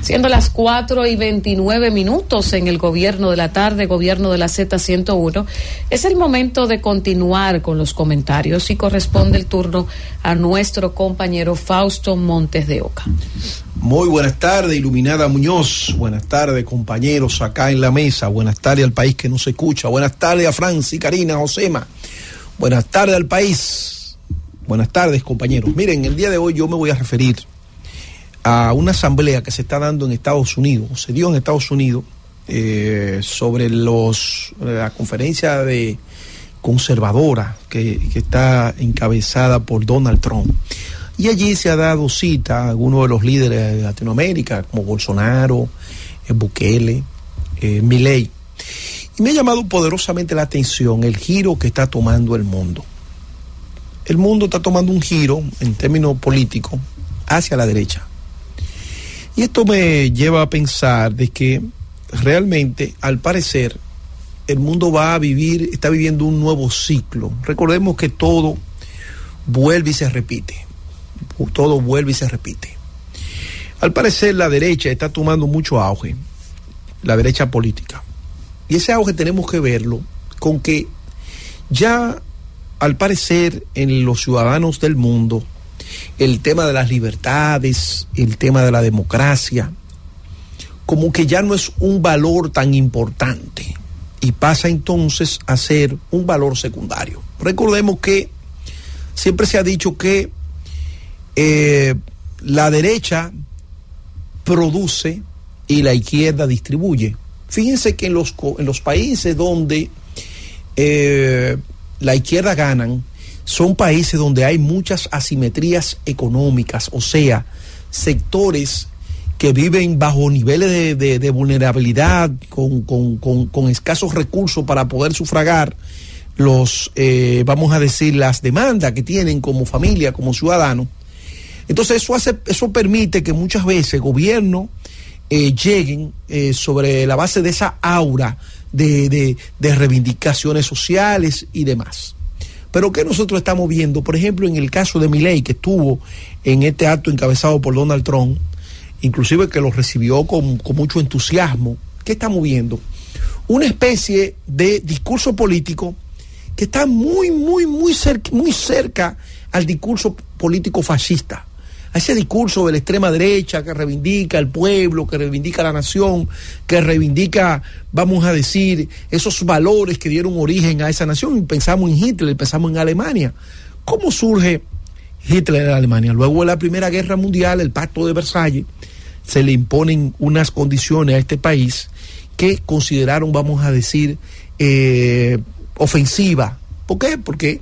Siendo las 4 y 29 minutos en el gobierno de la tarde, gobierno de la Z101, es el momento de continuar con los comentarios y corresponde el turno a nuestro compañero Fausto Montes de Oca. Muy buenas tardes, Iluminada Muñoz. Buenas tardes, compañeros acá en la mesa. Buenas tardes al país que nos escucha. Buenas tardes a Franci, Karina, Josema. Buenas tardes al país. Buenas tardes, compañeros. Miren, el día de hoy yo me voy a referir a una asamblea que se está dando en Estados Unidos, se dio en Estados Unidos, eh, sobre los la conferencia de conservadora que, está encabezada por Donald Trump. Y allí se ha dado cita a algunos de los líderes de Latinoamérica, como Bolsonaro, eh, Bukele, eh, Milei. Y me ha llamado poderosamente la atención el giro que está tomando el mundo. El mundo está tomando un giro en términos políticos hacia la derecha. Y esto me lleva a pensar de que realmente, al parecer, el mundo va a vivir, está viviendo un nuevo ciclo. Recordemos que todo vuelve y se repite. Todo vuelve y se repite. Al parecer, la derecha está tomando mucho auge, la derecha política. Y ese auge tenemos que verlo con que ya, al parecer, en los ciudadanos del mundo, el tema de las libertades, el tema de la democracia, como que ya no es un valor tan importante y pasa entonces a ser un valor secundario. Recordemos que siempre se ha dicho que eh, la derecha produce y la izquierda distribuye. Fíjense que en los, en los países donde eh, la izquierda ganan, son países donde hay muchas asimetrías económicas, o sea, sectores que viven bajo niveles de, de, vulnerabilidad, con, con, con, con, escasos recursos para poder sufragar los, eh, vamos a decir, las demandas que tienen como familia, como ciudadanos. Entonces eso hace, eso permite que muchas veces gobiernos eh, lleguen eh, sobre la base de esa aura de, de reivindicaciones sociales y demás. Pero ¿qué nosotros estamos viendo? Por ejemplo, en el caso de Milei, que estuvo en este acto encabezado por Donald Trump, inclusive que lo recibió con, con mucho entusiasmo, ¿qué estamos viendo? Una especie de discurso político que está muy, muy, muy cerca, muy cerca al discurso político fascista a ese discurso de la extrema derecha que reivindica al pueblo, que reivindica la nación, que reivindica, vamos a decir, esos valores que dieron origen a esa nación. Pensamos en Hitler, pensamos en Alemania. ¿Cómo surge Hitler en Alemania? Luego de la Primera Guerra Mundial, el Pacto de Versalles, se le imponen unas condiciones a este país que consideraron, vamos a decir, eh, ofensiva. ¿Por qué? Porque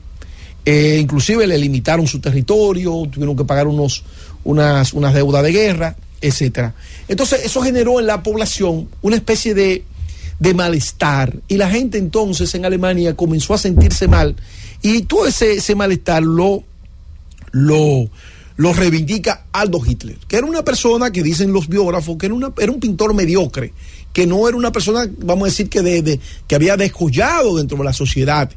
eh, inclusive le limitaron su territorio, tuvieron que pagar unos, unas, unas deudas de guerra, etcétera. Entonces, eso generó en la población una especie de, de malestar. Y la gente entonces en Alemania comenzó a sentirse mal. Y todo ese, ese malestar lo, lo, lo reivindica Aldo Hitler, que era una persona que dicen los biógrafos que era, una, era un pintor mediocre, que no era una persona, vamos a decir, que, de, que había descollado dentro de la sociedad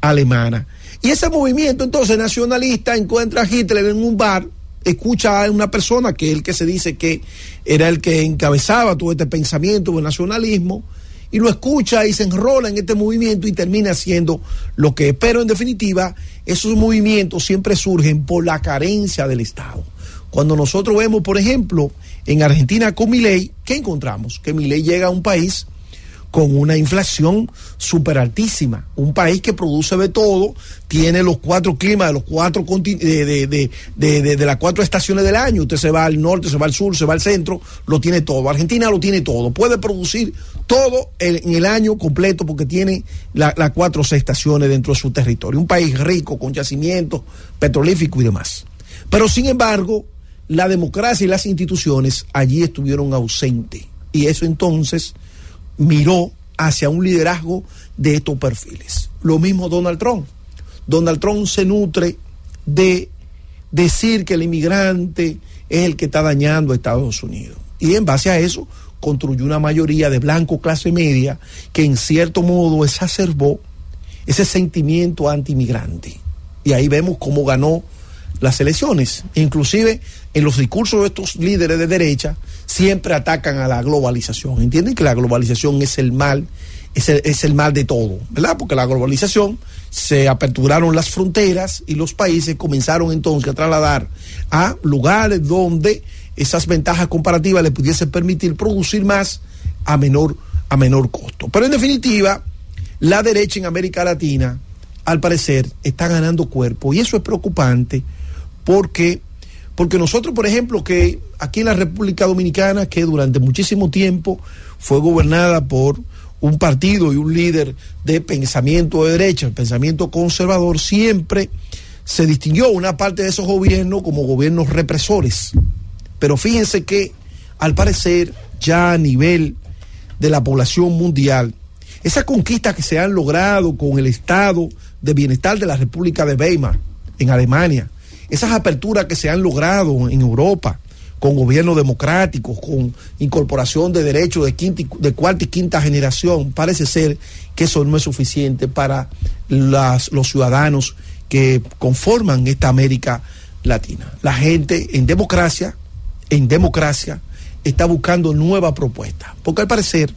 alemana. Y ese movimiento entonces nacionalista encuentra a Hitler en un bar, escucha a una persona que es el que se dice que era el que encabezaba todo este pensamiento del nacionalismo, y lo escucha y se enrola en este movimiento y termina siendo lo que es. Pero en definitiva, esos movimientos siempre surgen por la carencia del Estado. Cuando nosotros vemos, por ejemplo, en Argentina con Milei, ¿qué encontramos? Que Milei llega a un país con una inflación súper altísima. Un país que produce de todo, tiene los cuatro climas de los cuatro de, de, de, de, las cuatro estaciones del año. Usted se va al norte, se va al sur, se va al centro, lo tiene todo. Argentina lo tiene todo. Puede producir todo en el año completo porque tiene las la cuatro estaciones dentro de su territorio. Un país rico, con yacimientos petrolíficos y demás. Pero sin embargo, la democracia y las instituciones allí estuvieron ausentes. Y eso entonces miró hacia un liderazgo de estos perfiles. Lo mismo Donald Trump. Donald Trump se nutre de decir que el inmigrante es el que está dañando a Estados Unidos. Y en base a eso construyó una mayoría de blanco clase media que en cierto modo exacerbó ese sentimiento anti-inmigrante. Y ahí vemos cómo ganó las elecciones. Inclusive en los discursos de estos líderes de derecha siempre atacan a la globalización. Entienden que la globalización es el mal, es el, es el mal de todo, ¿verdad? Porque la globalización se aperturaron las fronteras y los países comenzaron entonces a trasladar a lugares donde esas ventajas comparativas le pudiesen permitir producir más a menor, a menor costo. Pero en definitiva, la derecha en América Latina, al parecer, está ganando cuerpo y eso es preocupante porque, porque nosotros, por ejemplo, que aquí en la República Dominicana, que durante muchísimo tiempo fue gobernada por un partido y un líder de pensamiento de derecha, el pensamiento conservador, siempre se distinguió una parte de esos gobiernos como gobiernos represores. Pero fíjense que, al parecer, ya a nivel de la población mundial, esas conquistas que se han logrado con el estado de bienestar de la República de Weimar en Alemania, esas aperturas que se han logrado en Europa con gobiernos democráticos, con incorporación de derechos de, cuarta y quinta generación, parece ser que eso no es suficiente para los ciudadanos que conforman esta América Latina. La gente en democracia, en democracia, está buscando nuevas propuestas, porque al parecer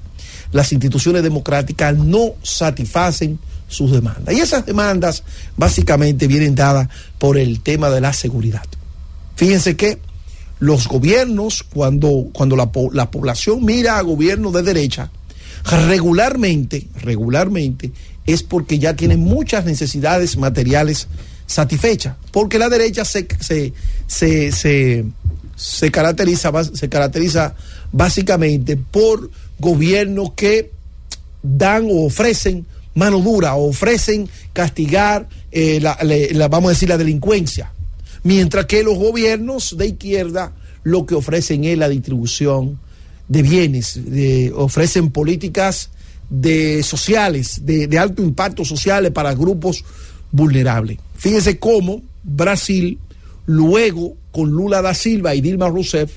las instituciones democráticas no satisfacen sus demandas. Y esas demandas básicamente vienen dadas por el tema de la seguridad. Fíjense que los gobiernos, cuando, cuando la, la población mira a gobiernos de derecha, regularmente, regularmente, es porque ya tienen muchas necesidades materiales satisfechas. Porque la derecha se, se, se, se, se caracteriza, se caracteriza básicamente por gobiernos que dan o ofrecen mano dura ofrecen castigar, eh, la, vamos a decir, la delincuencia. Mientras que los gobiernos de izquierda lo que ofrecen es la distribución de bienes, ofrecen políticas de sociales, de, de alto impacto sociales para grupos vulnerables. Fíjense cómo Brasil, luego con Lula da Silva y Dilma Rousseff,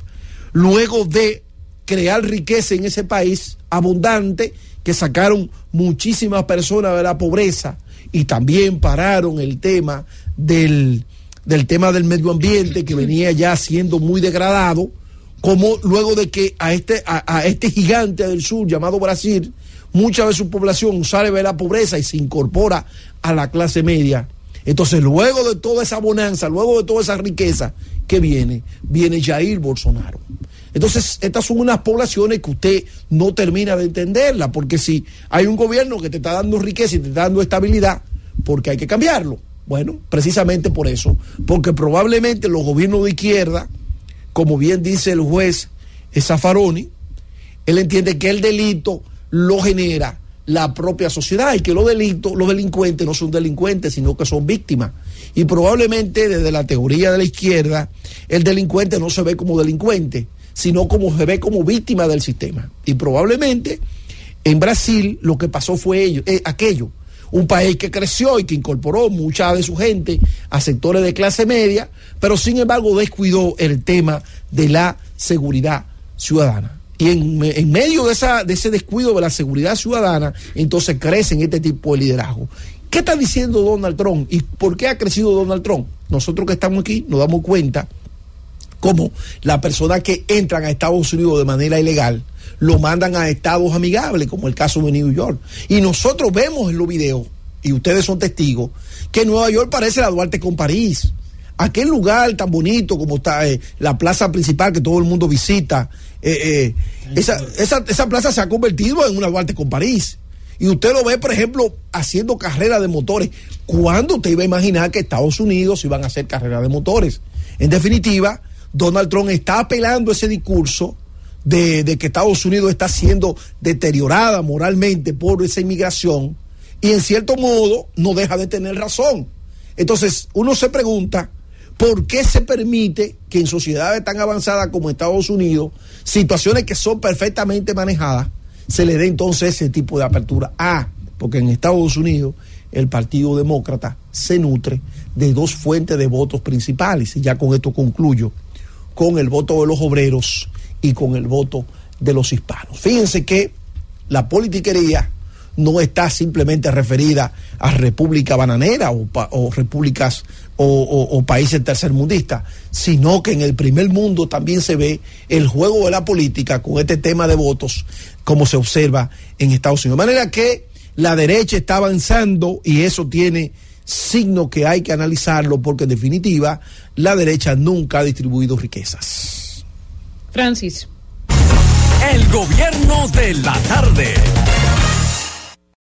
luego de crear riqueza en ese país abundante, que sacaron muchísimas personas de la pobreza y también pararon el tema del, del tema del medio ambiente que venía ya siendo muy degradado, como luego de que a este, a, a este gigante del sur llamado Brasil, mucha de su población sale de la pobreza y se incorpora a la clase media. Entonces, luego de toda esa bonanza, luego de toda esa riqueza que viene, viene Jair Bolsonaro. Entonces, estas son unas poblaciones que usted no termina de entenderla, porque si hay un gobierno que te está dando riqueza y te está dando estabilidad, porque hay que cambiarlo. Bueno, precisamente por eso, porque probablemente los gobiernos de izquierda, como bien dice el juez Zafaroni, él entiende que el delito lo genera la propia sociedad y que los delitos, los delincuentes no son delincuentes, sino que son víctimas. Y probablemente desde la teoría de la izquierda, el delincuente no se ve como delincuente, sino como se ve como víctima del sistema. Y probablemente en Brasil lo que pasó fue ello, eh, aquello, un país que creció y que incorporó mucha de su gente a sectores de clase media, pero sin embargo descuidó el tema de la seguridad ciudadana. Y en, medio de, esa, de ese descuido de la seguridad ciudadana, entonces crecen este tipo de liderazgo. ¿Qué está diciendo Donald Trump y por qué ha crecido Donald Trump? Nosotros que estamos aquí nos damos cuenta como las personas que entran a Estados Unidos de manera ilegal lo mandan a estados amigables, como el caso de New York. Y nosotros vemos en los videos, y ustedes son testigos, que Nueva York parece la Duarte con París. Aquel lugar tan bonito como está eh, la plaza principal que todo el mundo visita, eh, eh, esa, esa, esa plaza se ha convertido en una Duarte con París. Y usted lo ve, por ejemplo, haciendo carreras de motores. ¿Cuándo usted iba a imaginar que Estados Unidos iban a hacer carreras de motores? En definitiva, Donald Trump está apelando ese discurso de, que Estados Unidos está siendo deteriorada moralmente por esa inmigración y en cierto modo no deja de tener razón. Entonces uno se pregunta, ¿por qué se permite que en sociedades tan avanzadas como Estados Unidos, situaciones que son perfectamente manejadas, se le dé entonces ese tipo de apertura? Ah, porque en Estados Unidos el Partido Demócrata se nutre de dos fuentes de votos principales, y ya con esto concluyo, con el voto de los obreros y con el voto de los hispanos. Fíjense que la politiquería no está simplemente referida a República Bananera o, repúblicas o, o, países tercermundistas, sino que en el primer mundo también se ve el juego de la política con este tema de votos, como se observa en Estados Unidos. De manera que la derecha está avanzando y eso tiene signo que hay que analizarlo porque en definitiva la derecha nunca ha distribuido riquezas. Francis. El gobierno de la tarde.